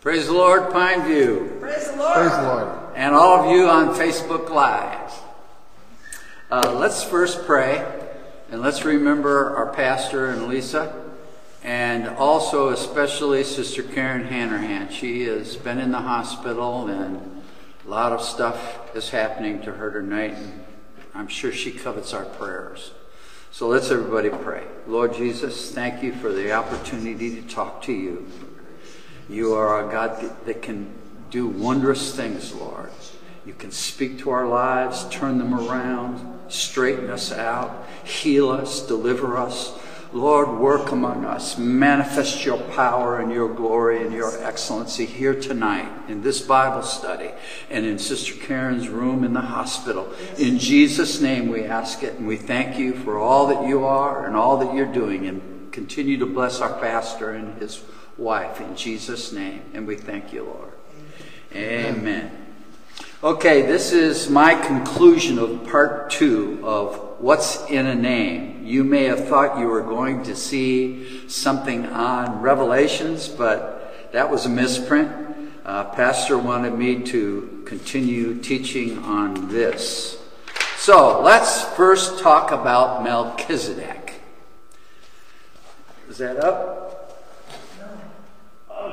Praise the Lord, Pineview, Praise the Lord. Praise the Lord. and all of you on Facebook Live. Uh, let's first pray, and let's remember our pastor and Lisa, and also especially Sister Karen Hanrahan. She has been in the hospital, and a lot of stuff is happening to her tonight, and I'm sure she covets our prayers. So let's everybody pray. Lord Jesus, thank you for the opportunity to talk to you. You are a God that- can do wondrous things, Lord. You can speak to our lives, turn them around, straighten us out, heal us, deliver us. Lord, work among us. Manifest your power and your glory and your excellency here tonight in this Bible study and in Sister Karen's room in the hospital. In Jesus' name we ask it and we thank you for all that you are and all that you're doing and continue to bless our pastor and his wife in Jesus' name. And we thank you, Lord. Amen. Okay, this is my conclusion of part two of What's in a Name. You may have thought you were going to see something on Revelations, but that was a misprint. Uh, Pastor wanted me to continue teaching on this. So let's first talk about Melchizedek. Is that up?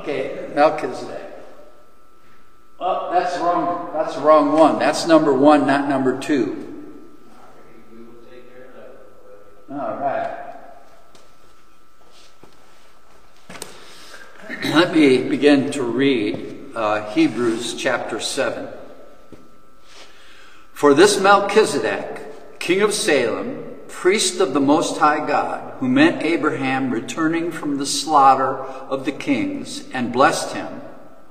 Okay, Melchizedek. Well, that's wrong. That's the wrong one. That's number one, not number two. All right. Let me begin to read uh, Hebrews chapter 7. For this Melchizedek, king of Salem, priest of the Most High God, who met Abraham returning from the slaughter of the kings and blessed him,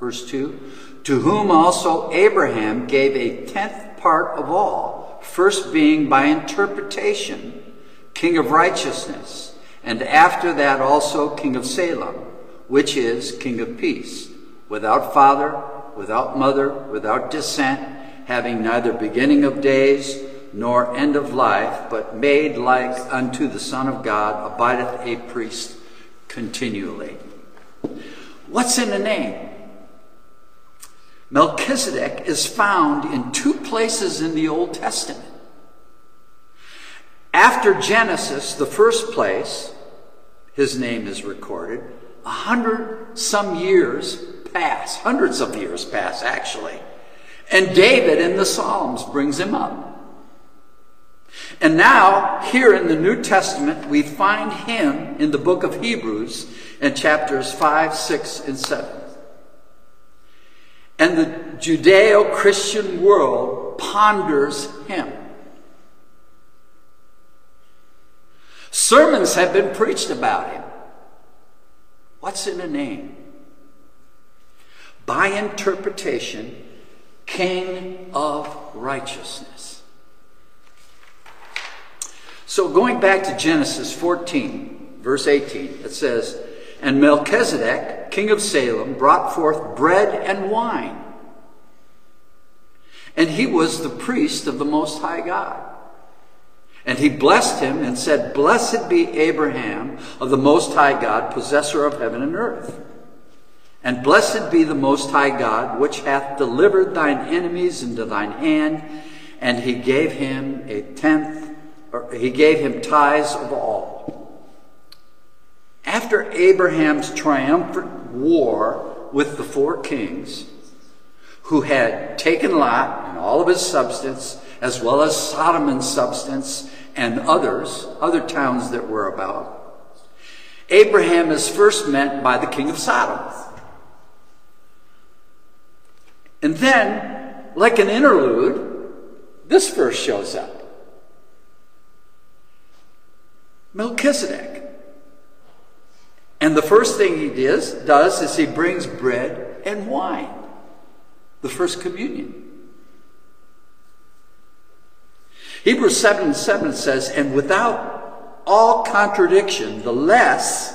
verse 2, to whom also Abraham gave a tenth part of all, first being by interpretation king of righteousness, and after that also king of Salem, which is king of peace, without father, without mother, without descent, having neither beginning of days nor end of life, but made like unto the Son of God, abideth a priest continually. What's in a name? Melchizedek is found in two places in the Old Testament. After Genesis, the first place, his name is recorded, a hundred some years pass, hundreds of years pass actually. And David in the Psalms brings him up. And now, here in the New Testament, we find him in the book of Hebrews in chapters 5, 6, and 7. And the Judeo Christian world ponders him. Sermons have been preached about him. What's in a name? By interpretation, King of Righteousness. So going back to Genesis 14, verse 18, it says, And Melchizedek, king of Salem, brought forth bread and wine. And he was the priest of the Most High God. And he blessed him and said, Blessed be Abraham of the Most High God, possessor of heaven and earth. And blessed be the Most High God, which hath delivered thine enemies into thine hand. And he gave him a tenth, he gave him tithes of all. After Abraham's triumphant war with the four kings, who had taken Lot and all of his substance, as well as Sodom and substance and others, other towns that were about. Abraham is first met by the king of Sodom. And then, like an interlude, this verse shows up Melchizedek. And the first thing he does, does is he brings bread and wine, the first communion. Hebrews 7 7 says, And without all contradiction, the less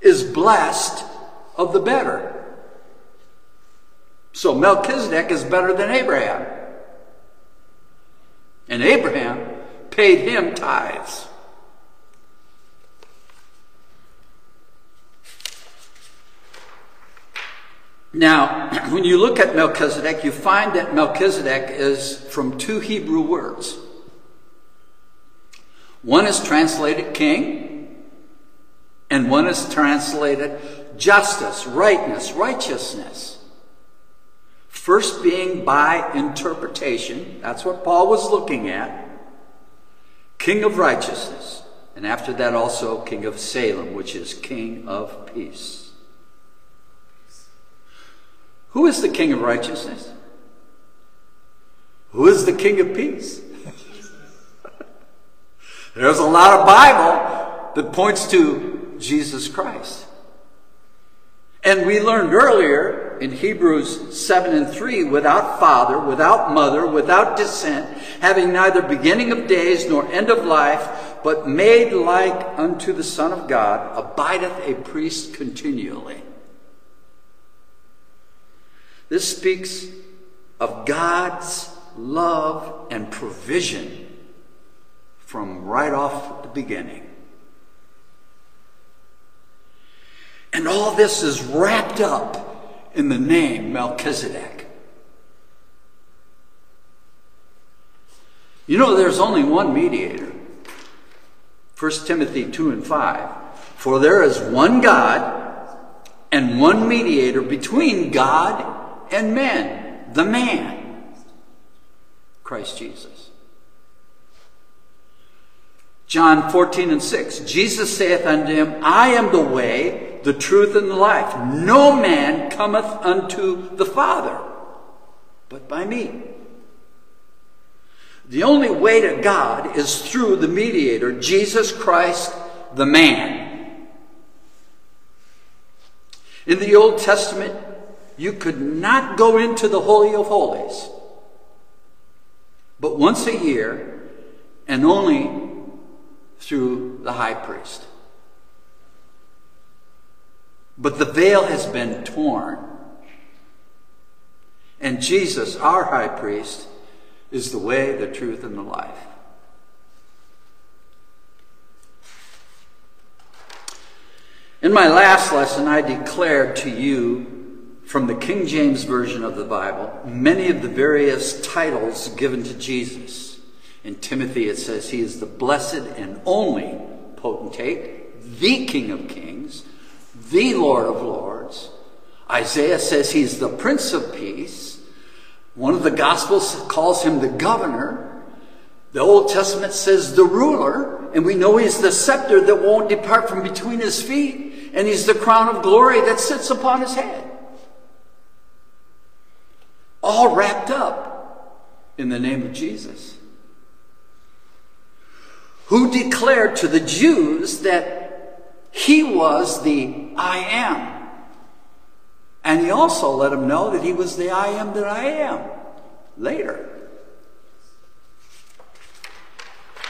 is blessed of the better. So Melchizedek is better than Abraham. And Abraham paid him tithes. Now, when you look at Melchizedek, you find that Melchizedek is from two Hebrew words. One is translated king, and one is translated justice, rightness, righteousness. First being by interpretation, that's what Paul was looking at. King of righteousness. And after that, also King of Salem, which is King of peace. Who is the King of righteousness? Who is the King of peace? There's a lot of Bible that points to Jesus Christ. And we learned earlier in Hebrews 7 and 3 without father, without mother, without descent, having neither beginning of days nor end of life, but made like unto the Son of God, abideth a priest continually. This speaks of God's love and provision from right off the beginning. And all this is wrapped up in the name Melchizedek. You know, there's only one mediator 1 Timothy 2 and 5. For there is one God and one mediator between God and men, the man, Christ Jesus. John 14 and 6. Jesus saith unto him, I am the way, the truth, and the life. No man cometh unto the Father but by me. The only way to God is through the mediator, Jesus Christ, the man. In the Old Testament, you could not go into the Holy of Holies, but once a year and only through the high priest. But the veil has been torn. And Jesus, our high priest, is the way, the truth, and the life. In my last lesson, I declared to you from the King James Version of the Bible many of the various titles given to Jesus. In Timothy, it says he is the blessed and only potentate, the King of Kings, the Lord of Lords. Isaiah says he's the Prince of Peace. One of the Gospels calls him the governor. The Old Testament says the ruler, and we know he's the scepter that won't depart from between his feet, and he's the crown of glory that sits upon his head. All wrapped up in the name of Jesus. Who declared to the Jews that he was the I am. And he also let them know that he was the I am that I am later.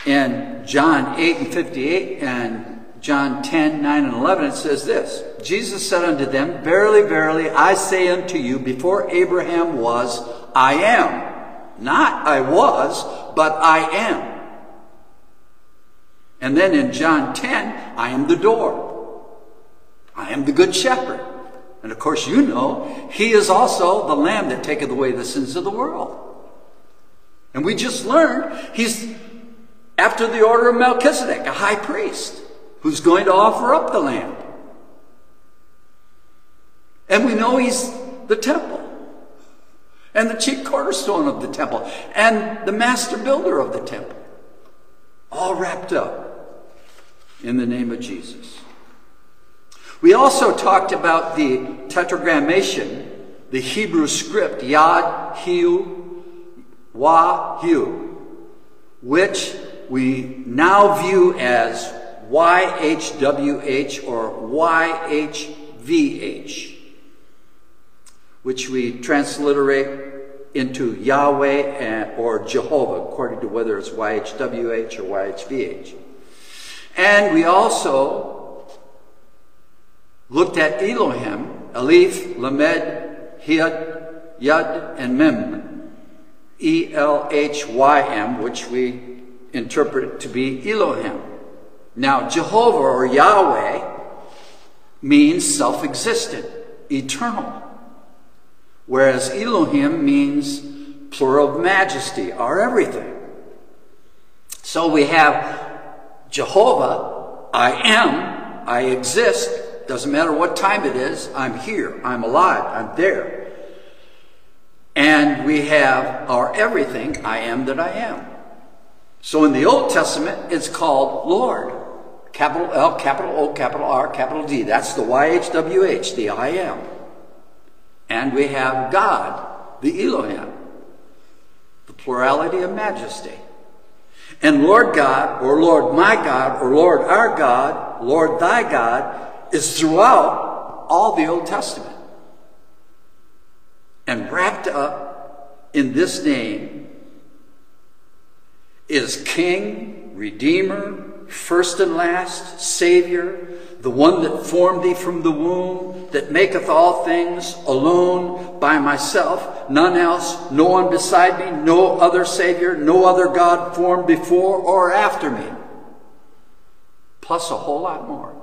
In John 8 and 58 and John 10, 9 and 11, it says this Jesus said unto them, Verily, verily, I say unto you, before Abraham was, I am. Not I was, but I am. And then in John 10, I am the door. I am the good shepherd. And of course, you know, he is also the Lamb that taketh away the sins of the world. And we just learned he's, after the order of Melchizedek, a high priest who's going to offer up the lamb. And we know he's the temple and the chief cornerstone of the temple and the master builder of the temple. All wrapped up in the name of Jesus. We also talked about the tetragrammation, the Hebrew script, Yad, Hu, Wah, Hu, which we now view as YHWH or YHVH, which we transliterate into Yahweh or Jehovah, according to whether it's YHWH or YHVH. And we also looked at Elohim, Aleph, Lamed, Hiyad, Yad, and Mem, E L H Y M, which we interpret to be Elohim. Now, Jehovah or Yahweh means self existent, eternal. whereas Elohim means plural of majesty, our everything. So we have Jehovah, I am, I exist, doesn't matter what time it is, I'm here, I'm alive, I'm there. And we have our everything, I am that I am. So in the Old Testament, it's called Lord. Capital L, capital O, capital R, capital D. That's the YHWH, the I am. And we have God, the Elohim, the plurality of majesty. And Lord God, or Lord my God, or Lord our God, Lord thy God, is throughout all the Old Testament. And wrapped up in this name is King, Redeemer, first and last, Savior, the one that formed thee from the womb, that maketh all things alone by myself, none else, no one beside me, no other Savior, no other God formed before or after me. Plus a whole lot more.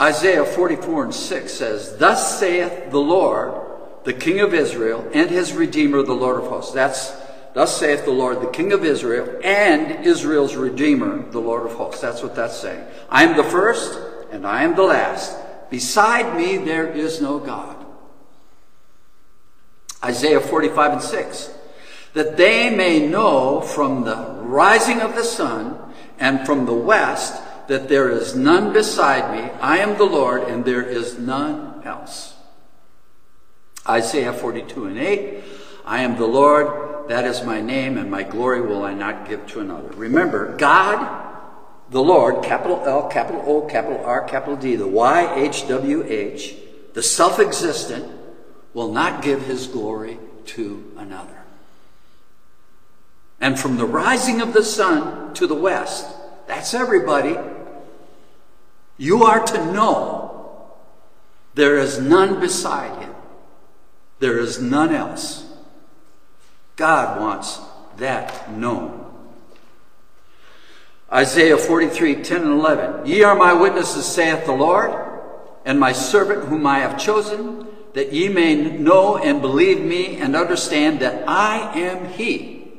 Isaiah 44 and 6 says, Thus saith the Lord, the King of Israel, and his Redeemer, the Lord of hosts. That's Thus saith the Lord, the King of Israel, and Israel's Redeemer, the Lord of hosts. That's what that's saying. I am the first, and I am the last. Beside me there is no God. Isaiah 45 and 6. That they may know from the rising of the sun and from the west that there is none beside me. I am the Lord, and there is none else. Isaiah 42 and 8. I am the Lord, that is my name, and my glory will I not give to another. Remember, God, the Lord, capital L, capital O, capital R, capital D, the Y, H, W, H, the self existent, will not give his glory to another. And from the rising of the sun to the west, that's everybody, you are to know there is none beside him. There is none else. God wants that known. Isaiah 43, 10 and 11. Ye are my witnesses, saith the Lord, and my servant whom I have chosen, that ye may know and believe me and understand that I am he.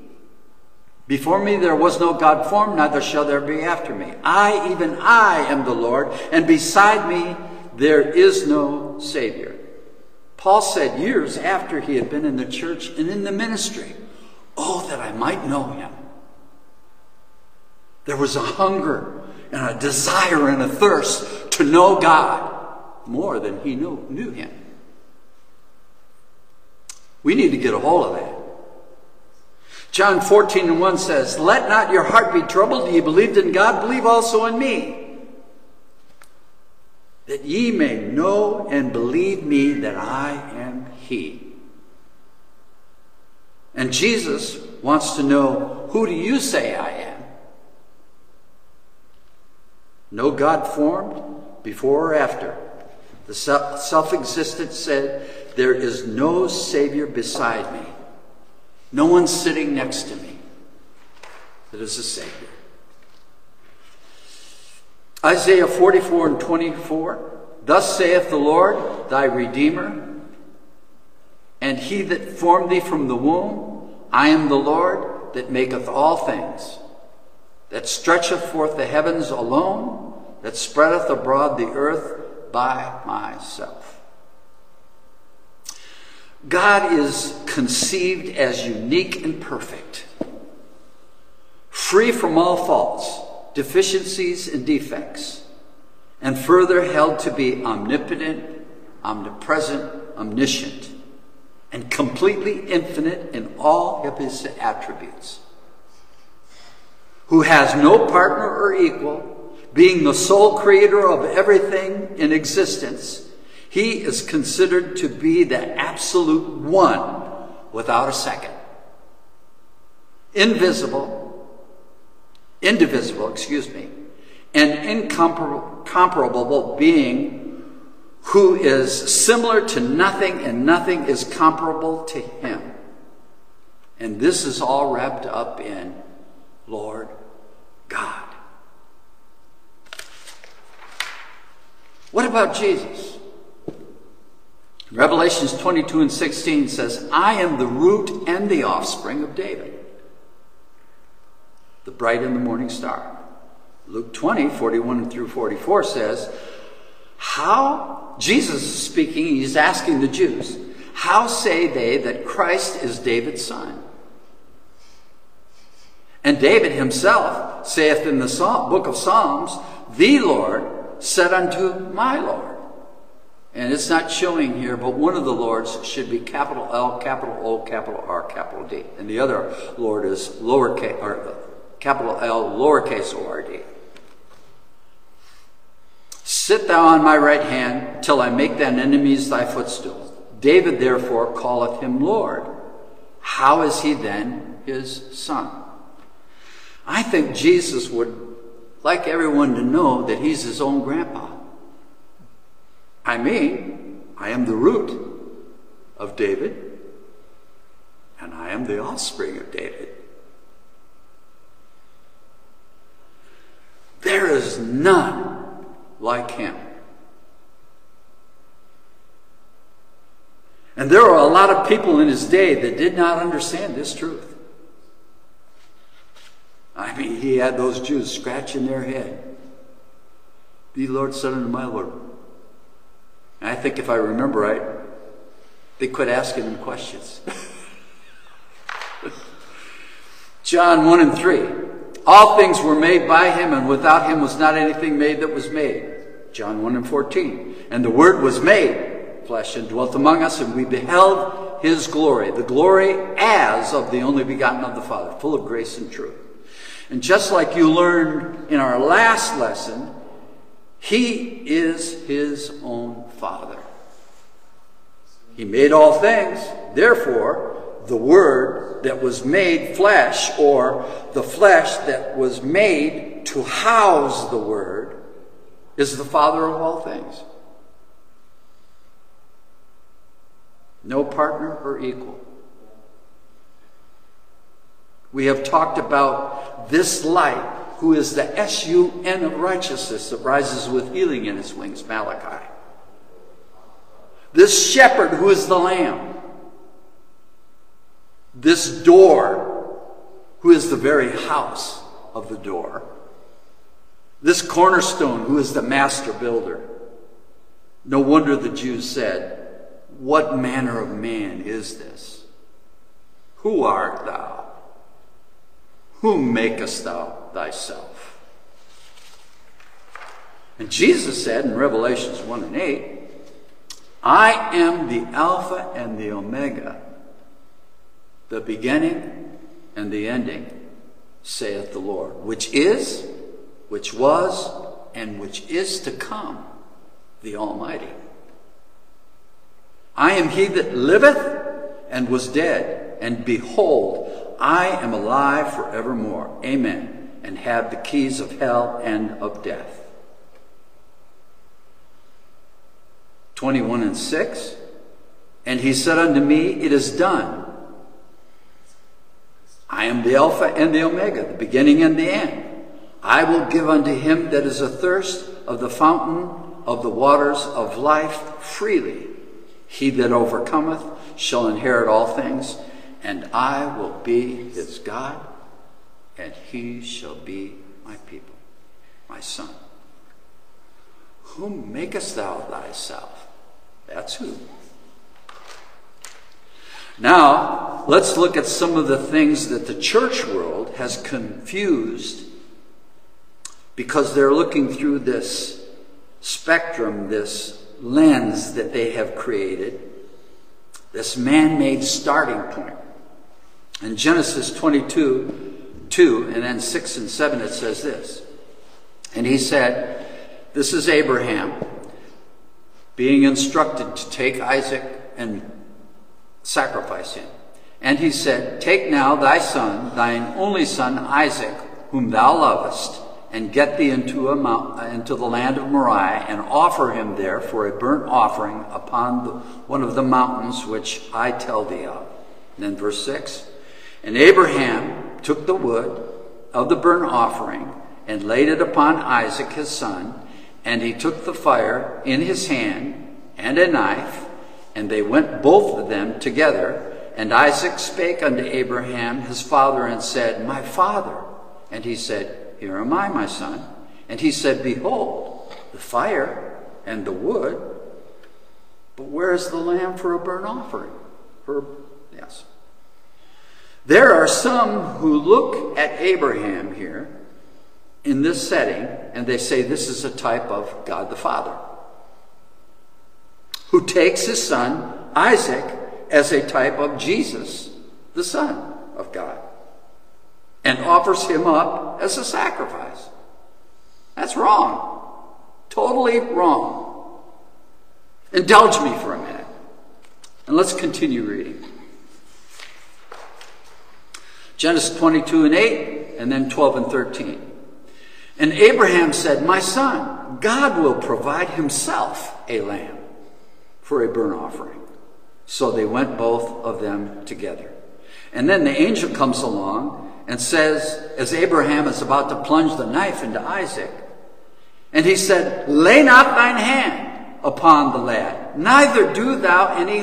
Before me there was no God formed, neither shall there be after me. I, even I, am the Lord, and beside me there is no Savior. Paul said years after he had been in the church and in the ministry, Oh, that I might know him. There was a hunger and a desire and a thirst to know God more than he knew, knew him. We need to get a hold of that. John 14 and 1 says, Let not your heart be troubled. Ye believed in God, believe also in me. That ye may know and believe me that I am He. And Jesus wants to know, Who do you say I am? No God formed before or after. The self existent said, There is no Savior beside me. No one sitting next to me that is a Savior. Isaiah 44 and 24 Thus saith the Lord, thy Redeemer, and he that formed thee from the womb, I am the Lord that maketh all things, that stretcheth forth the heavens alone, that spreadeth abroad the earth by myself. God is conceived as unique and perfect, free from all faults, deficiencies, and defects, and further held to be omnipotent, omnipresent, omniscient, and completely infinite in all of his attributes. Who has no partner or equal, being the sole creator of everything in existence he is considered to be the absolute one without a second. Invisible, indivisible, excuse me, an incomparable being who is similar to nothing and nothing is comparable to him. And this is all wrapped up in Lord God. What about Jesus? Revelations 22 and 16 says, I am the root and the offspring of David, the bright and the morning star. Luke 20, 41 through 44 says, How, Jesus is speaking, he's asking the Jews, How say they that Christ is David's son? And David himself saith in the book of Psalms, The Lord said unto my Lord. And it's not showing here, but one of the Lords should be capital L, capital O, capital R, capital D. And the other Lord is lowercase, or capital L, lowercase o r d. Sit thou on my right hand till I make thine enemies thy footstool. David therefore calleth him Lord. How is he then his son? I think Jesus would like everyone to know that he's his own grandpa. I mean, I am the root of David, and I am the offspring of David. There is none like him. And there were a lot of people in his day that did not understand this truth. I mean, he had those Jews scratching their head. The Lord said unto my Lord, and I think if I remember right, they quit asking him questions. John 1 and 3. All things were made by him, and without him was not anything made that was made. John 1 and 14. And the Word was made flesh and dwelt among us, and we beheld his glory, the glory as of the only begotten of the Father, full of grace and truth. And just like you learned in our last lesson, he is his own Father. He made all things. Therefore, the Word that was made flesh, or the flesh that was made to house the Word, is the Father of all things. No partner or equal. We have talked about this light who is the S-U-N of righteousness that rises with healing in his wings, Malachi. This shepherd who is the lamb. This door who is the very house of the door. This cornerstone who is the master builder. No wonder the Jews said, What manner of man is this? Who art thou? Whom makest thou thyself. And Jesus said in Revelations 1 and 8, I am the Alpha and the Omega, the beginning and the ending, saith the Lord, which is, which was, and which is to come, the Almighty. I am he that liveth and was dead, and behold, I am alive forevermore. Amen and have the keys of hell and of death. 21 and 6. And he said unto me, It is done. I am the Alpha and the Omega, the beginning and the end. I will give unto him that is athirst of the fountain of the waters of life freely. He that overcometh shall inherit all things, and I will be his God and he shall be my people, my son. Whom makest thou thyself? That's who. Now, let's look at some of the things that the church world has confused because they're looking through this spectrum, this lens that they have created, this man made starting point. In Genesis 22, 2, and then 6 and 7, it says this. And he said, This is Abraham being instructed to take Isaac and sacrifice him. And he said, Take now thy son, thine only son Isaac, whom thou lovest, and get thee into, a mount, uh, into the land of Moriah, and offer him there for a burnt offering upon the, one of the mountains which I tell thee of. And then verse 6 And Abraham took the wood of the burnt offering and laid it upon Isaac his son, And he took the fire in his hand and a knife, and they went both of them together. And Isaac spake unto Abraham his father and said, My father. And he said, Here am I, my son. And he said, Behold, the fire and the wood, but where is the lamb for a burnt offering? For, yes. There are some who look at Abraham here in this setting and they say this is a type of God the Father who takes his son Isaac as a type of Jesus, the Son of God, and offers him up as a sacrifice. That's wrong. Totally wrong. Indulge me for a minute. And let's continue reading. Genesis 22 and 8, and then 12 and 13. And Abraham said, My son, God will provide himself a lamb for a burnt offering. So they went both of them together. And then the angel comes along and says, as Abraham is about to plunge the knife into Isaac, and he said, Lay not thine hand upon the lad, neither do thou any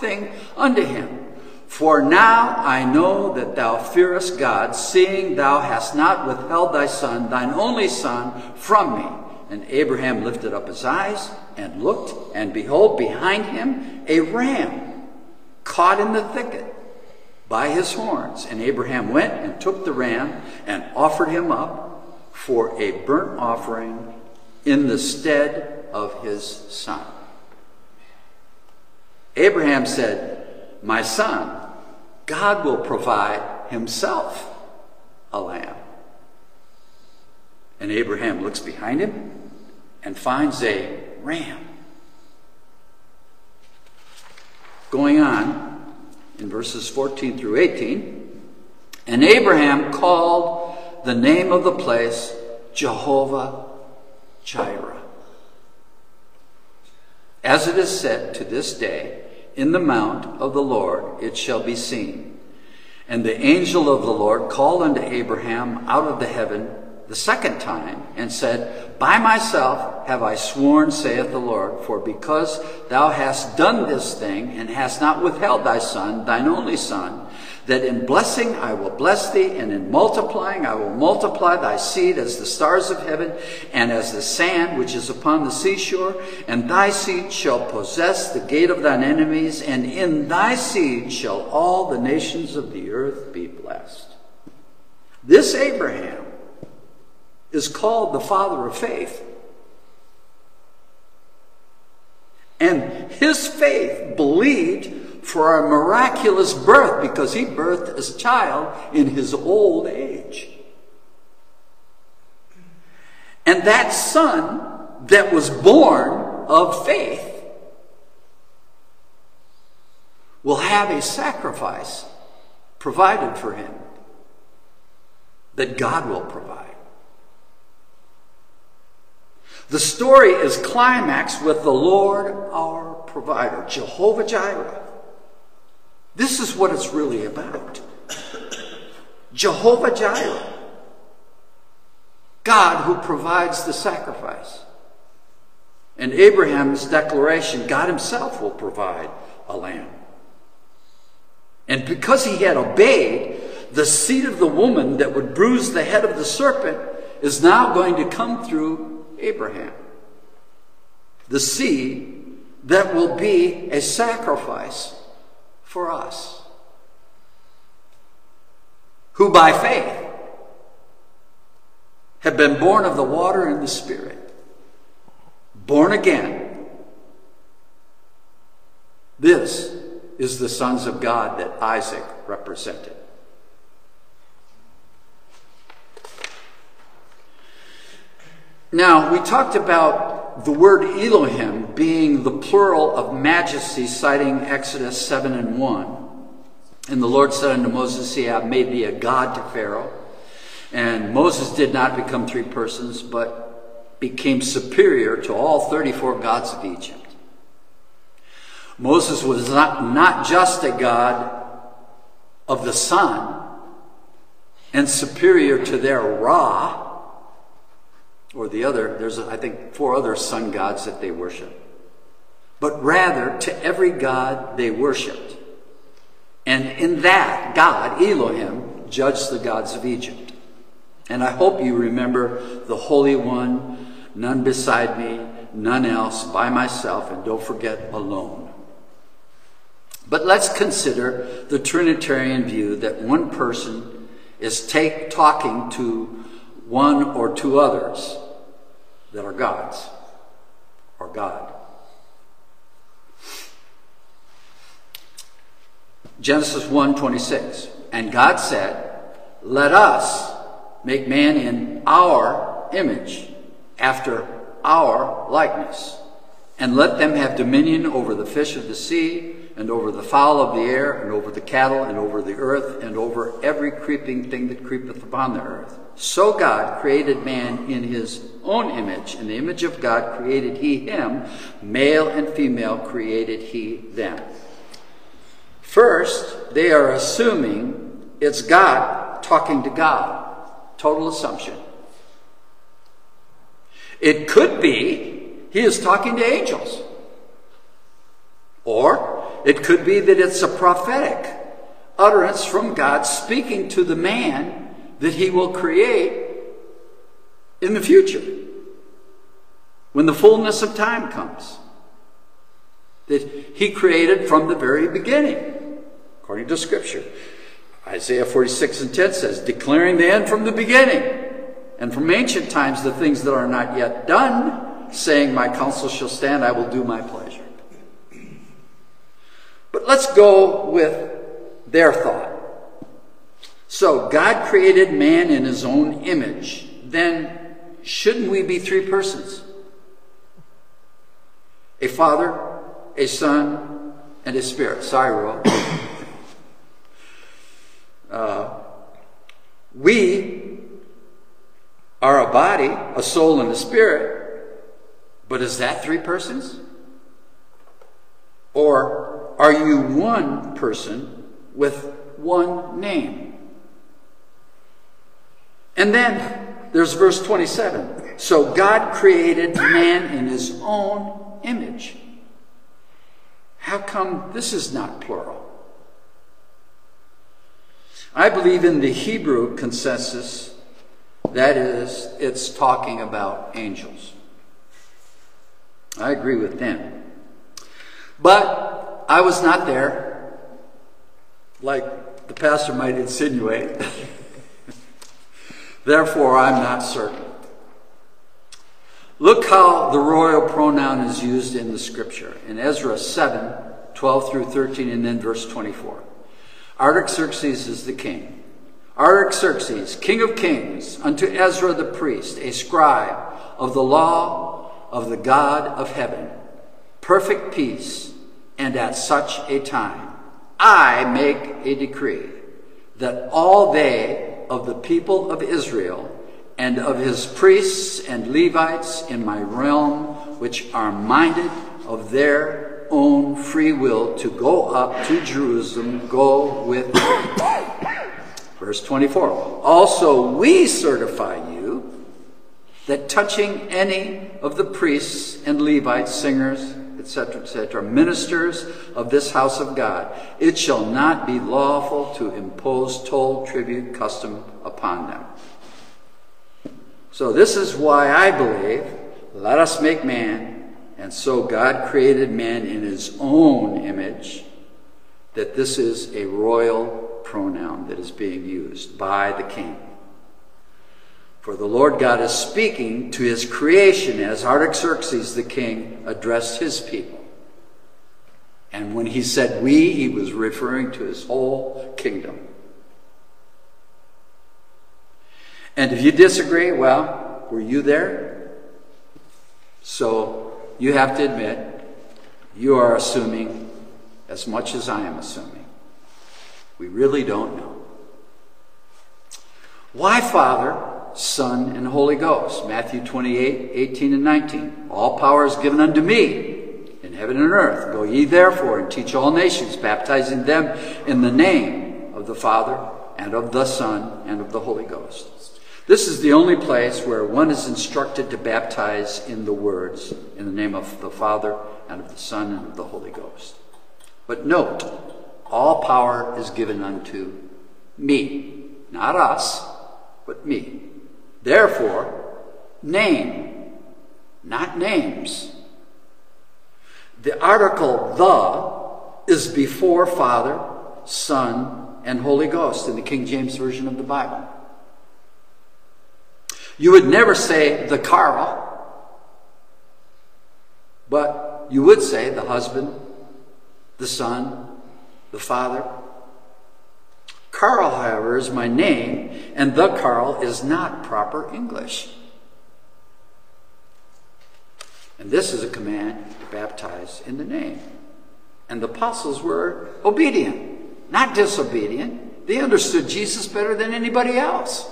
thing unto him. For now I know that thou fearest God, seeing thou hast not withheld thy son, thine only son, from me. And Abraham lifted up his eyes and looked, and behold, behind him a ram caught in the thicket by his horns. And Abraham went and took the ram and offered him up for a burnt offering in the stead of his son. Abraham said, My son, God will provide himself a lamb. And Abraham looks behind him and finds a ram. Going on in verses 14 through 18, and Abraham called the name of the place Jehovah Jireh. As it is said to this day, in the mount of the Lord it shall be seen. And the angel of the Lord called unto Abraham out of the heaven the second time and said, By myself have I sworn, saith the Lord, for because thou hast done this thing and hast not withheld thy son, thine only son, that in blessing I will bless thee, and in multiplying I will multiply thy seed as the stars of heaven, and as the sand which is upon the seashore, and thy seed shall possess the gate of thine enemies, and in thy seed shall all the nations of the earth be blessed. This Abraham is called the father of faith. And his faith believed for a miraculous birth because he birthed a child in his old age. And that son that was born of faith will have a sacrifice provided for him that God will provide. The story is climaxed with the Lord our provider, Jehovah Jireh. This is what it's really about. Jehovah Jireh. God who provides the sacrifice. And Abraham's declaration God himself will provide a lamb. And because he had obeyed, the seed of the woman that would bruise the head of the serpent is now going to come through Abraham. The seed that will be a sacrifice for us, who by faith have been born of the water and the Spirit, born again. This is the sons of God that Isaac represented. Now, we talked about the word Elohim being the plural of majesty, citing Exodus 7 and 1. And the Lord said unto Moses, See, I made thee a God to Pharaoh. And Moses did not become three persons, but became superior to all 34 gods of Egypt. Moses was not, not just a God of the sun and superior to their Ra, or the the other, there's, I think, four other sun gods that they worship. But rather to every god they worshiped. And in that, God, Elohim, judged the gods of Egypt. And I hope you remember the Holy One, none beside me, none else, by myself, and don't forget alone. But let's consider the Trinitarian view that one person is take, talking to one or two others that are gods or God. Genesis 1:26. And God said, "Let us make man in our image, after our likeness, and let them have dominion over the fish of the sea, and over the fowl of the air, and over the cattle, and over the earth, and over every creeping thing that creepeth upon the earth." So God created man in his own image. In the image of God created he him, male and female created he them. First, they are assuming it's God talking to God. Total assumption. It could be he is talking to angels. Or it could be that it's a prophetic utterance from God speaking to the man that he will create in the future when the fullness of time comes. That he created from the very beginning, according to Scripture. Isaiah 46 and 10 says, declaring the end from the beginning, and from ancient times the things that are not yet done, saying, My counsel shall stand, I will do my pleasure. But let's go with their thought. So, God created man in his own image. Then, shouldn't we be three persons? A father, a son, and a spirit. Sorry. Uh, we are a body, a soul, and a spirit, but is that three persons? Or are you one person with one name? And then there's verse 27. So God created man in his own image. How come this is not plural? I believe in the Hebrew consensus, that is, it's talking about angels. I agree with them. But I was not there, like the pastor might insinuate. Therefore, I'm not certain. Look how the royal pronoun is used in the scripture in Ezra 7 12 through 13, and then verse 24. Artaxerxes is the king. Artaxerxes, king of kings, unto Ezra the priest, a scribe of the law of the God of heaven, perfect peace, and at such a time, I make a decree that all they of the people of Israel and of his priests and Levites in my realm, which are minded of their own free will to go up to Jerusalem, go with me. Verse 24. Also, we certify you that touching any of the priests and Levites, singers, etc., etc., ministers of this house of God, it shall not be lawful to impose toll, tribute, custom upon them. So, this is why I believe let us make man and so God created man in his own image, that this is a royal pronoun that is being used by the king. For the Lord God is speaking to his creation as Artaxerxes the king addressed his people. And when he said we, he was referring to his whole kingdom. And if you disagree, well, were you there? So you have to admit you are assuming as much as I am assuming. We really don't know. Why Father, Son, and Holy Ghost? Matthew 28, 18, and 19. All power is given unto me in heaven and earth. Go ye therefore and teach all nations, baptizing them in the name of the Father, and of the Son, and of the Holy Ghost. This is the only place where one is instructed to baptize in the words, in the name of the Father, and of the Son, and of the Holy Ghost. But note, all power is given unto me, not us, but me. Therefore, name, not names. The article the is before Father, Son, and Holy Ghost in the King James Version of the Bible. You would never say the Carl, but you would say the husband, the son, the father. Carl, however, is my name, and the Carl is not proper English. And this is a command to baptize in the name. And the apostles were obedient, not disobedient. They understood Jesus better than anybody else.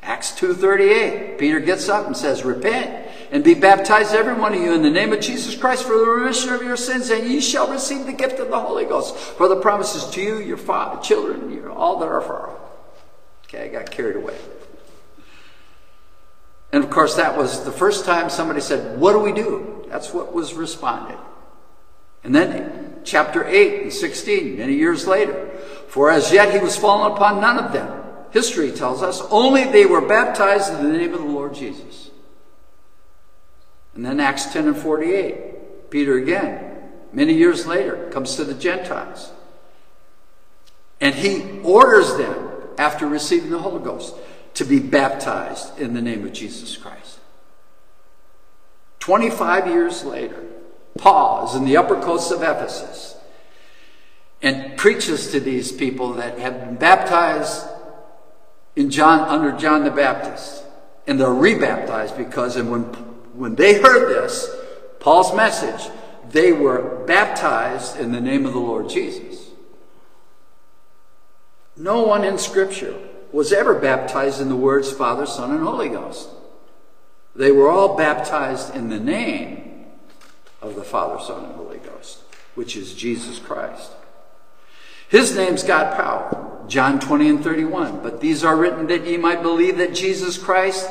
Acts 2.38, Peter gets up and says, Repent and be baptized every one of you in the name of Jesus Christ for the remission of your sins, and ye shall receive the gift of the Holy Ghost. For the promises to you, your father, children, your, all that are far. Okay, I got carried away. And of course, that was the first time somebody said, What do we do? That's what was responded. And then chapter 8 and 16, many years later, for as yet he was fallen upon none of them history tells us, only they were baptized in the name of the Lord Jesus. And then Acts 10 and 48, Peter again, many years later, comes to the Gentiles. And he orders them, after receiving the Holy Ghost, to be baptized in the name of Jesus Christ. 25 years later, Paul is in the upper coast of Ephesus and preaches to these people that have been baptized in John under John the Baptist. And they're rebaptized because and when when they heard this, Paul's message, they were baptized in the name of the Lord Jesus. No one in Scripture was ever baptized in the words Father, Son, and Holy Ghost. They were all baptized in the name of the Father, Son, and Holy Ghost, which is Jesus Christ. His name's got power. John 20 and 31. But these are written that ye might believe that Jesus Christ,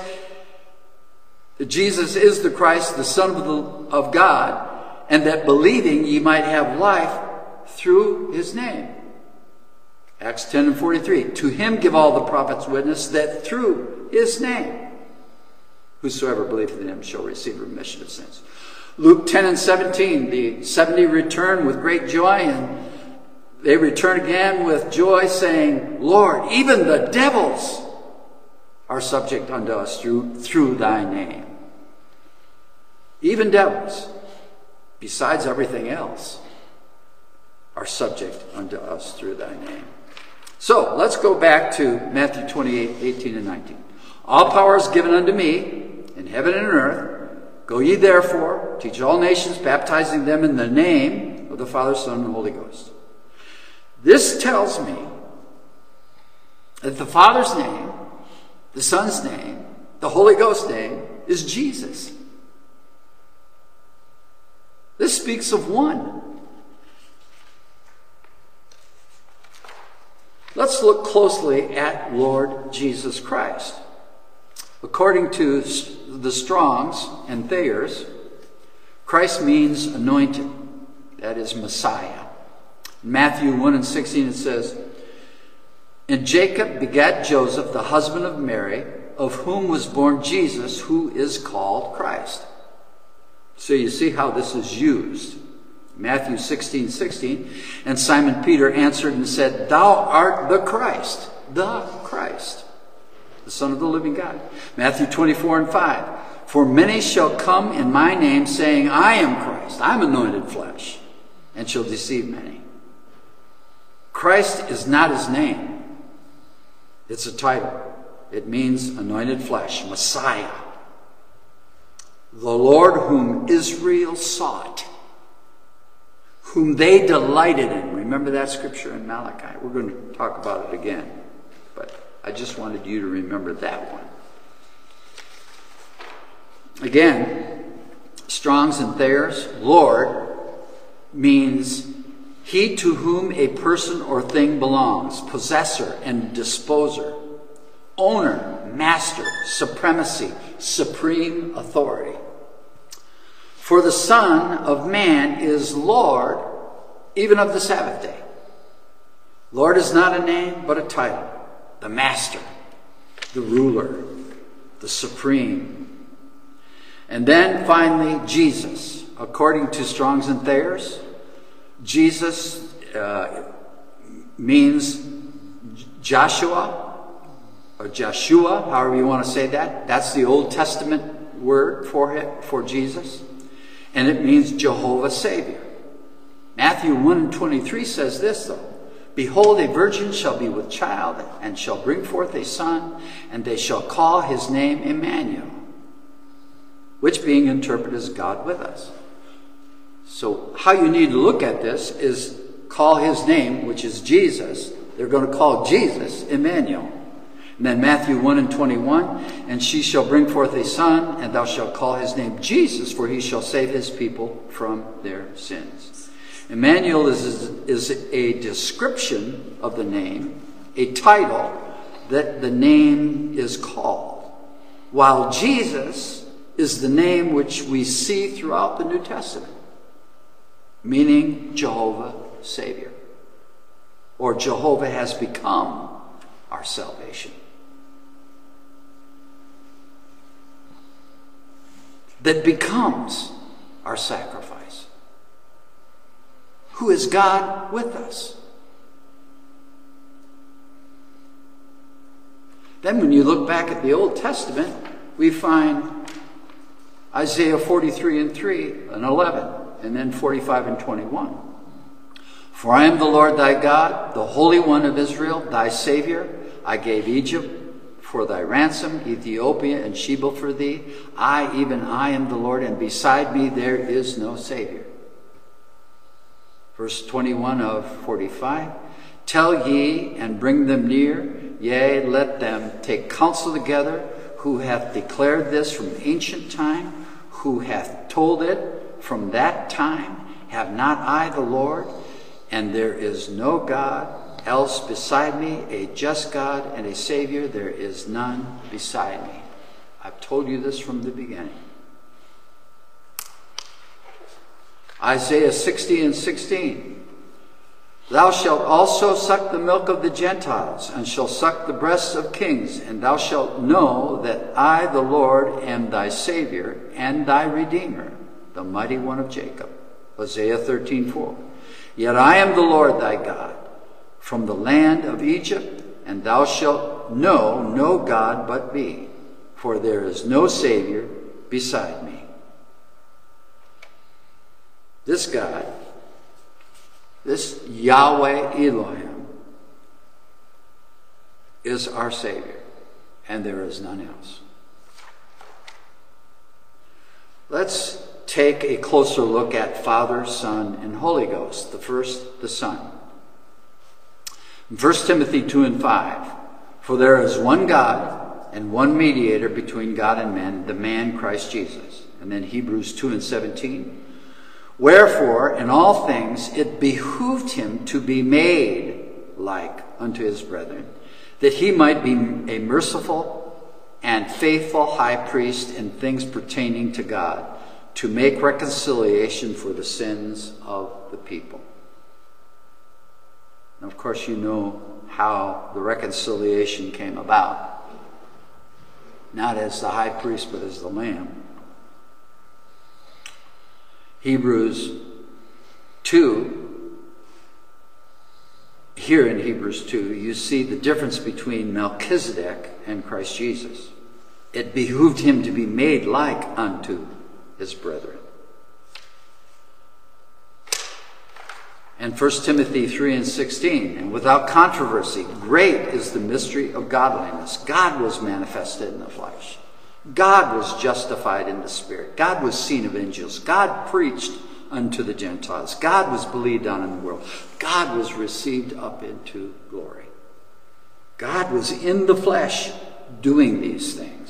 that Jesus is the Christ, the Son of, the, of God, and that believing ye might have life through his name. Acts 10 and 43. To him give all the prophets witness that through his name, whosoever believeth in him shall receive remission of sins. Luke 10 and 17. The 70 return with great joy and they return again with joy, saying, Lord, even the devils are subject unto us through, through thy name. Even devils, besides everything else, are subject unto us through thy name. So let's go back to Matthew 28 18 and 19. All power is given unto me in heaven and in earth. Go ye therefore, teach all nations, baptizing them in the name of the Father, Son, and Holy Ghost this tells me that the Father's name, the Son's name, the Holy Ghost's name is Jesus. This speaks of one. Let's look closely at Lord Jesus Christ. According to the Strongs and Thayers, Christ means anointed, that is, Messiah. Matthew 1 and 16 it says, And Jacob begat Joseph, the husband of Mary, of whom was born Jesus, who is called Christ. So you see how this is used. Matthew 16, 16. And Simon Peter answered and said, Thou art the Christ, the Christ, the Son of the living God. Matthew 24 and 5. For many shall come in my name, saying, I am Christ, I'm anointed flesh, and shall deceive many. Christ is not his name, it's a title. It means anointed flesh, Messiah. The Lord whom Israel sought, whom they delighted in. Remember that scripture in Malachi? We're going to talk about it again, but I just wanted you to remember that one. Again, Strong's and Thayer's, Lord means he to whom a person or thing belongs, possessor and disposer, owner, master, supremacy, supreme authority. For the Son of Man is Lord even of the Sabbath day. Lord is not a name, but a title. The Master, the Ruler, the Supreme. And then finally, Jesus. According to Strong's and Thayer's, Jesus uh, means Joshua or Joshua, however you want to say that. That's the Old Testament word for it, for Jesus. And it means Jehovah Savior. Matthew 1 and 23 says this, though Behold, a virgin shall be with child, and shall bring forth a son, and they shall call his name Emmanuel, which being interpreted as God with us. So, how you need to look at this is call his name, which is Jesus. They're going to call Jesus Emmanuel. And then Matthew 1 and 21, and she shall bring forth a son, and thou shalt call his name Jesus, for he shall save his people from their sins. Emmanuel is, is a description of the name, a title that the name is called, while Jesus is the name which we see throughout the New Testament, meaning Jehovah Savior, or Jehovah has become our salvation. that becomes our sacrifice. Who is God with us? Then, when you look back at the Old Testament, we find Isaiah 43 and 3 and 11, and then 45 and 21. For I am the Lord thy God, the Holy One of Israel, thy Savior. I gave Egypt for thy ransom, Ethiopia and Sheba for thee. I, even I, am the Lord, and beside me there is no Savior. Verse 21 of 45 Tell ye and bring them near, yea, let them take counsel together, who hath declared this from ancient time, who hath told it from that time. Have not I the Lord? And there is no God else beside me, a just God and a Savior, there is none beside me. I've told you this from the beginning. Isaiah 60 and 16. Thou shalt also suck the milk of the Gentiles, and shalt suck the breasts of kings, and thou shalt know that I, the Lord, am thy Savior and thy Redeemer, the mighty one of Jacob. Hosea 13:4. Yet I am the Lord thy God from the land of Egypt, and thou shalt know no God but me, for there is no Savior beside me. This God, this Yahweh Elohim, is our Savior, and there is none else. Let's take a closer look at Father, Son, and Holy Ghost. The first, the Son. 1 Timothy 2 and 5. For there is one God and one mediator between God and men, the man Christ Jesus. And then Hebrews 2 and 17. Wherefore, in all things, it behooved him to be made like unto his brethren, that he might be a merciful and faithful high priest in things pertaining to God, to make reconciliation for the sins of the people. And of course, you know how the reconciliation came about. Not as the high priest, but as the lamb. Hebrews 2, here in Hebrews 2, you see the difference between Melchizedek and Christ Jesus. It behooved him to be made like unto his brethren. and 1 Timothy 3 and 16. And without controversy, great is the mystery of godliness. God was manifested in the flesh. God was justified in the spirit. God was seen of angels. God preached unto the Gentiles. God was believed on in the world. God was received up into glory. God was in the flesh doing these things.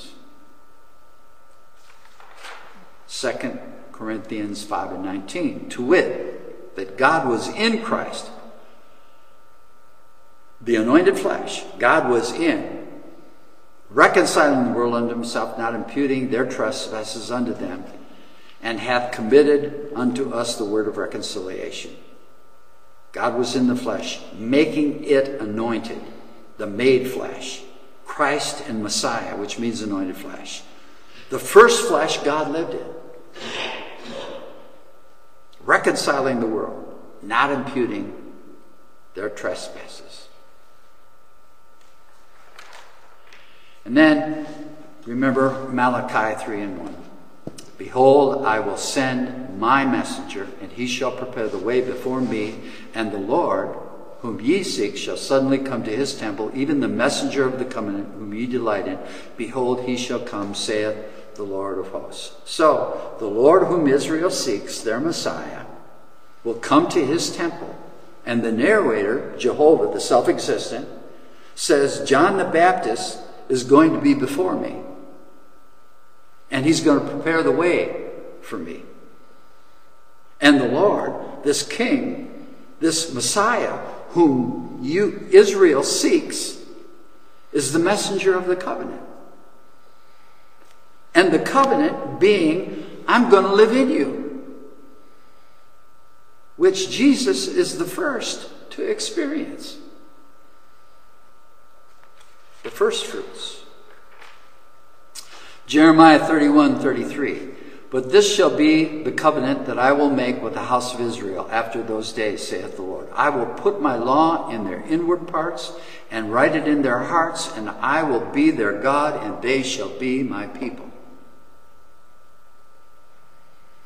2 Corinthians 5 and 19. To wit, that God was in Christ, the anointed flesh, God was in, reconciling the world unto himself, not imputing their trespasses unto them, and hath committed unto us the word of reconciliation. God was in the flesh, making it anointed, the made flesh, Christ and Messiah, which means anointed flesh. The first flesh God lived in. Reconciling the world, not imputing their trespasses. And then remember Malachi 3 and 1. Behold, I will send my messenger, and he shall prepare the way before me, and the Lord, whom ye seek, shall suddenly come to his temple, even the messenger of the covenant, whom ye delight in. Behold, he shall come, saith the Lord of hosts. So, the Lord whom Israel seeks, their Messiah, will come to his temple. And the narrator, Jehovah, the self existent, says, John the Baptist is going to be before me. And he's going to prepare the way for me. And the Lord, this King, this Messiah, whom you, Israel seeks, is the messenger of the covenant. And the covenant being, I'm going to live in you, which Jesus is the first to experience. The first fruits. Jeremiah 31 33. But this shall be the covenant that I will make with the house of Israel after those days, saith the Lord. I will put my law in their inward parts and write it in their hearts, and I will be their God, and they shall be my people.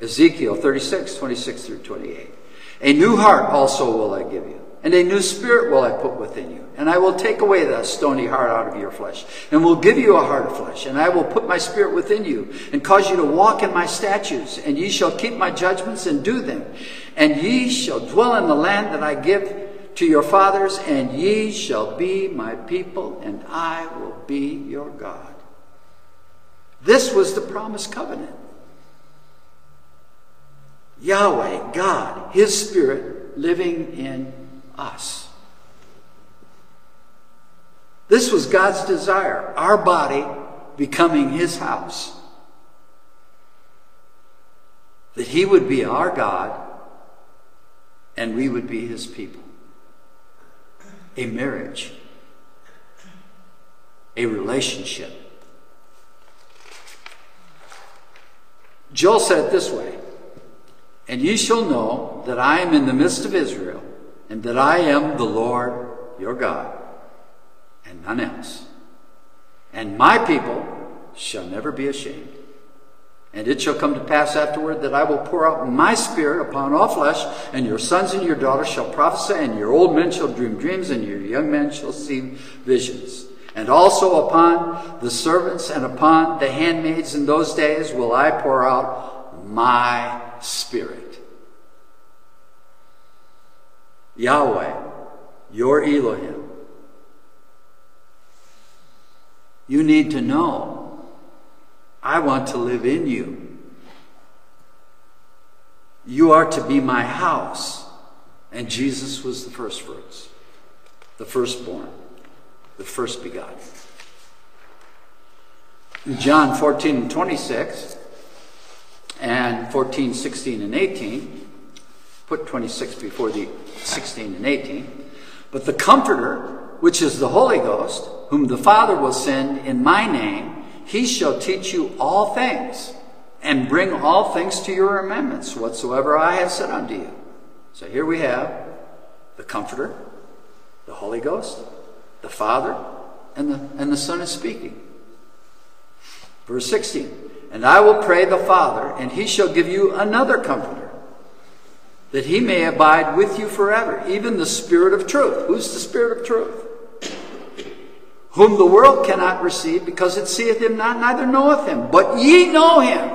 Ezekiel 36, 26 through 28. A new heart also will I give you, and a new spirit will I put within you. And I will take away the stony heart out of your flesh, and will give you a heart of flesh. And I will put my spirit within you, and cause you to walk in my statutes. And ye shall keep my judgments and do them. And ye shall dwell in the land that I give to your fathers, and ye shall be my people, and I will be your God. This was the promised covenant. Yahweh, God, His Spirit living in us. This was God's desire, our body becoming His house. That He would be our God and we would be His people. A marriage, a relationship. Joel said it this way and ye shall know that I am in the midst of Israel, and that I am the Lord your God, and none else. And my people shall never be ashamed. And it shall come to pass afterward that I will pour out my spirit upon all flesh, and your sons and your daughters shall prophesy, and your old men shall dream dreams, and your young men shall see visions. And also upon the servants and upon the handmaids in those days will I pour out my Spirit. Yahweh, your Elohim. You need to know I want to live in you. You are to be my house. And Jesus was the first fruits, the firstborn, the first begotten. In John 14 and 26, and 14, 16, and 18. Put 26 before the 16 and 18. But the Comforter, which is the Holy Ghost, whom the Father will send in my name, he shall teach you all things and bring all things to your remembrance whatsoever I have said unto you. So here we have the Comforter, the Holy Ghost, the Father, and the, and the Son is speaking. Verse 16 and I will pray the Father, and he shall give you another comforter, that he may abide with you forever, even the Spirit of truth. Who's the Spirit of truth? Whom the world cannot receive, because it seeth him not, neither knoweth him. But ye know him.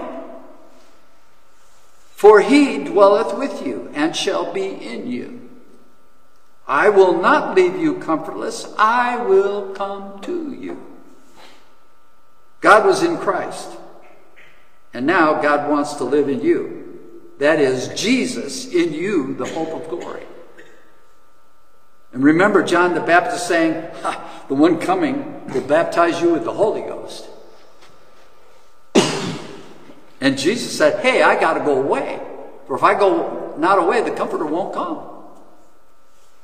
For he dwelleth with you, and shall be in you. I will not leave you comfortless, I will come to you. God was in Christ. And now God wants to live in you. That is, Jesus in you, the hope of glory. And remember John the Baptist saying, the one coming will baptize you with the Holy Ghost. and Jesus said, Hey, I got to go away. For if I go not away, the Comforter won't come.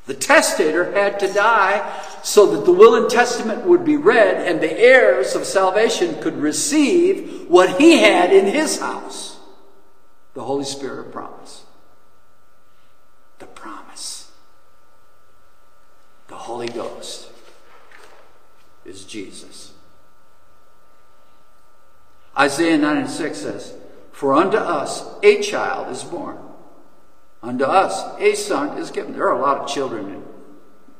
The testator had to die so that the will and testament would be read and the heirs of salvation could receive what he had in his house the Holy Spirit of promise. The promise. The Holy Ghost is Jesus. Isaiah 9 and 6 says, For unto us a child is born Unto us a son is given. There are a lot of children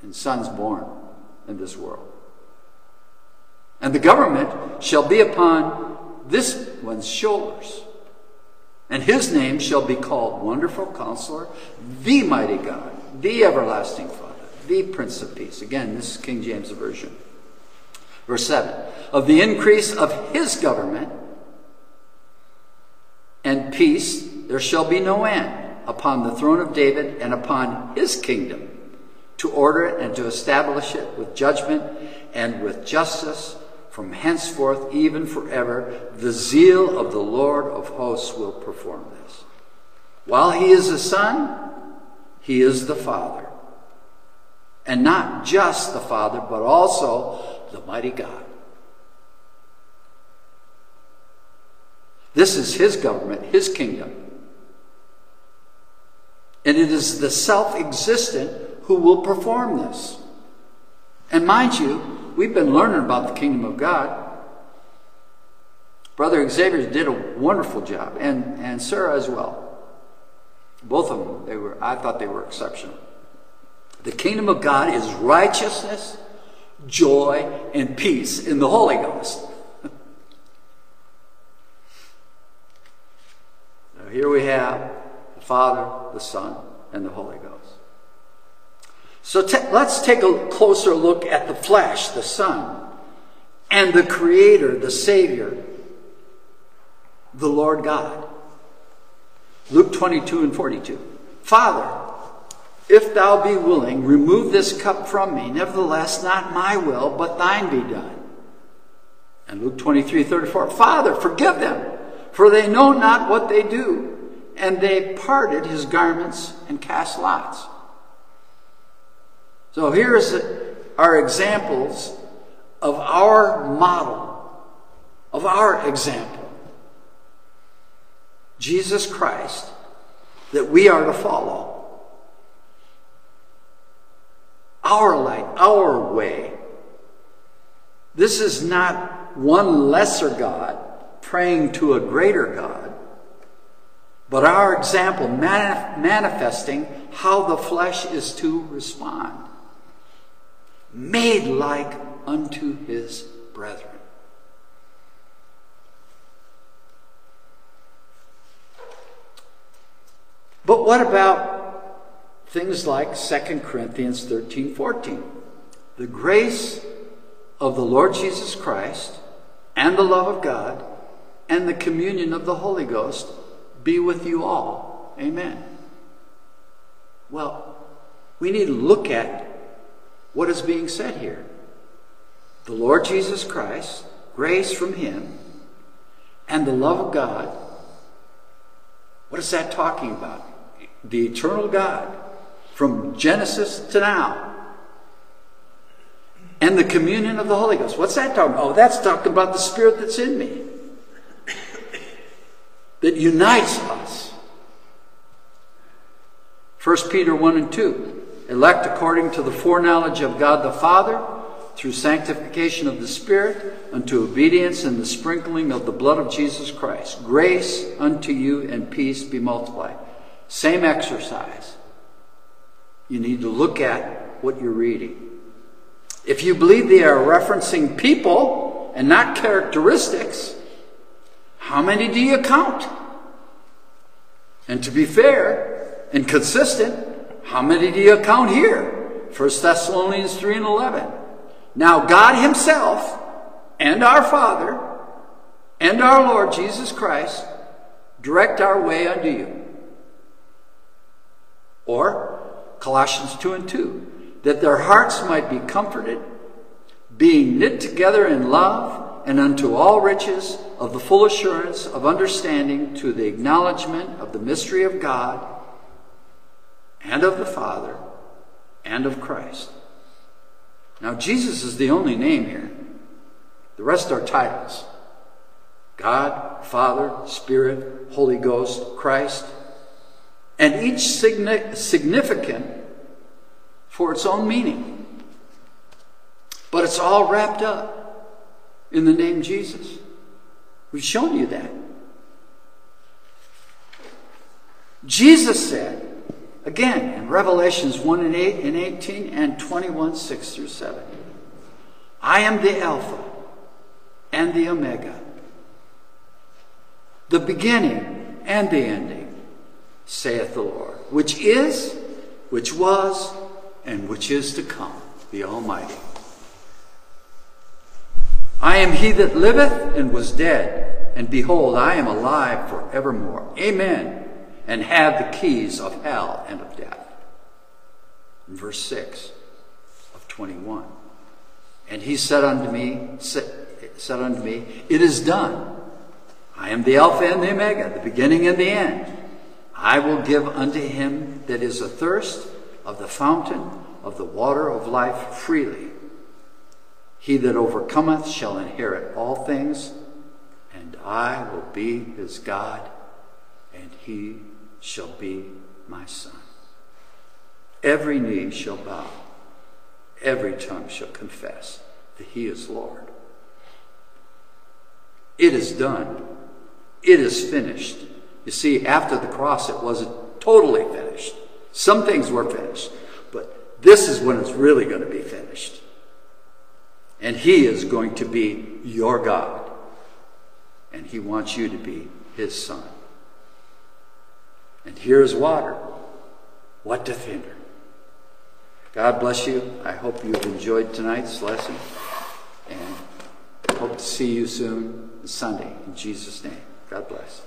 and sons born in this world. And the government shall be upon this one's shoulders. And his name shall be called Wonderful Counselor, the Mighty God, the Everlasting Father, the Prince of Peace. Again, this is King James Version. Verse 7 Of the increase of his government and peace there shall be no end upon the throne of David and upon his kingdom, to order it and to establish it with judgment and with justice from henceforth, even forever. The zeal of the Lord of hosts will perform this. While he is the Son, he is the Father. And not just the Father, but also the mighty God. This is his government, his kingdom. And it is the self existent who will perform this. And mind you, we've been learning about the kingdom of God. Brother Xavier did a wonderful job, and, and Sarah as well. Both of them, they were, I thought they were exceptional. The kingdom of God is righteousness, joy, and peace in the Holy Ghost. now here we have Father, the Son, and the Holy Ghost. So let's take a closer look at the flesh, the Son, and the Creator, the Savior, the Lord God. Luke 22 and 42. Father, if thou be willing, remove this cup from me. Nevertheless, not my will, but thine be done. And Luke 23, 34. Father, forgive them, for they know not what they do and they parted his garments and cast lots. So here's our examples of our model, of our example. Jesus Christ that we are to follow. Our light, our way. This is not one lesser God praying to a greater God but our example manifesting how the flesh is to respond. Made like unto his brethren. But what about things like 2 Corinthians 13 14? The grace of the Lord Jesus Christ and the love of God and the communion of the Holy Ghost be with you all. Amen. Well, we need to look at what is being said here. The Lord Jesus Christ, grace from Him, and the love of God. What is that talking about? The eternal God from Genesis to now. And the communion of the Holy Ghost. What's that talking about? Oh, that's talking about the Spirit that's in me that unites us. 1 Peter 1 and 2 elect according to the foreknowledge of God the Father through sanctification of the Spirit unto obedience and the sprinkling of the blood of Jesus Christ. Grace unto you and peace be multiplied. Same exercise. You need to look at what you're reading. If you believe they are referencing people and not characteristics, how many do you count? And to be fair and consistent, how many do you count here? 1 Thessalonians 3 and 11. Now, God Himself and our Father and our Lord Jesus Christ direct our way unto you. Or Colossians 2 and 2, that their hearts might be comforted being knit together in love, and unto all riches of the full assurance of understanding to the acknowledgement of the mystery of God and of the Father and of Christ. Now, Jesus is the only name here. The rest are titles God, Father, Spirit, Holy Ghost, Christ, and each significant for its own meaning. But it's all wrapped up in the name Jesus. We've shown you that. Jesus said, again in Revelations 1 and 8 and 18 and 21, 6 through 7, I am the Alpha and the Omega, the beginning and the ending, saith the Lord, which is, which was, and which is to come, the Almighty. I am he that liveth and was dead, and behold, I am alive for evermore. Amen. And have the keys of hell and of death. Verse 6 of 21. And he said unto me, said unto me, It is done. I am the Alpha and the Omega, the beginning and the end. I will give unto him that is athirst of the fountain of the water of life freely. He that overcometh shall inherit all things, and I will be his God, and he shall be my son. Every knee shall bow, every tongue shall confess that he is Lord. It is done. It is finished. You see, after the cross, it wasn't totally finished. Some things were finished, but this is when it's really going to be finished. And He is going to be your God. And He wants you to be His Son. And here's water. What to hinder? God bless you. I hope you've enjoyed tonight's lesson. And hope to see you soon Sunday. In Jesus' name. God bless.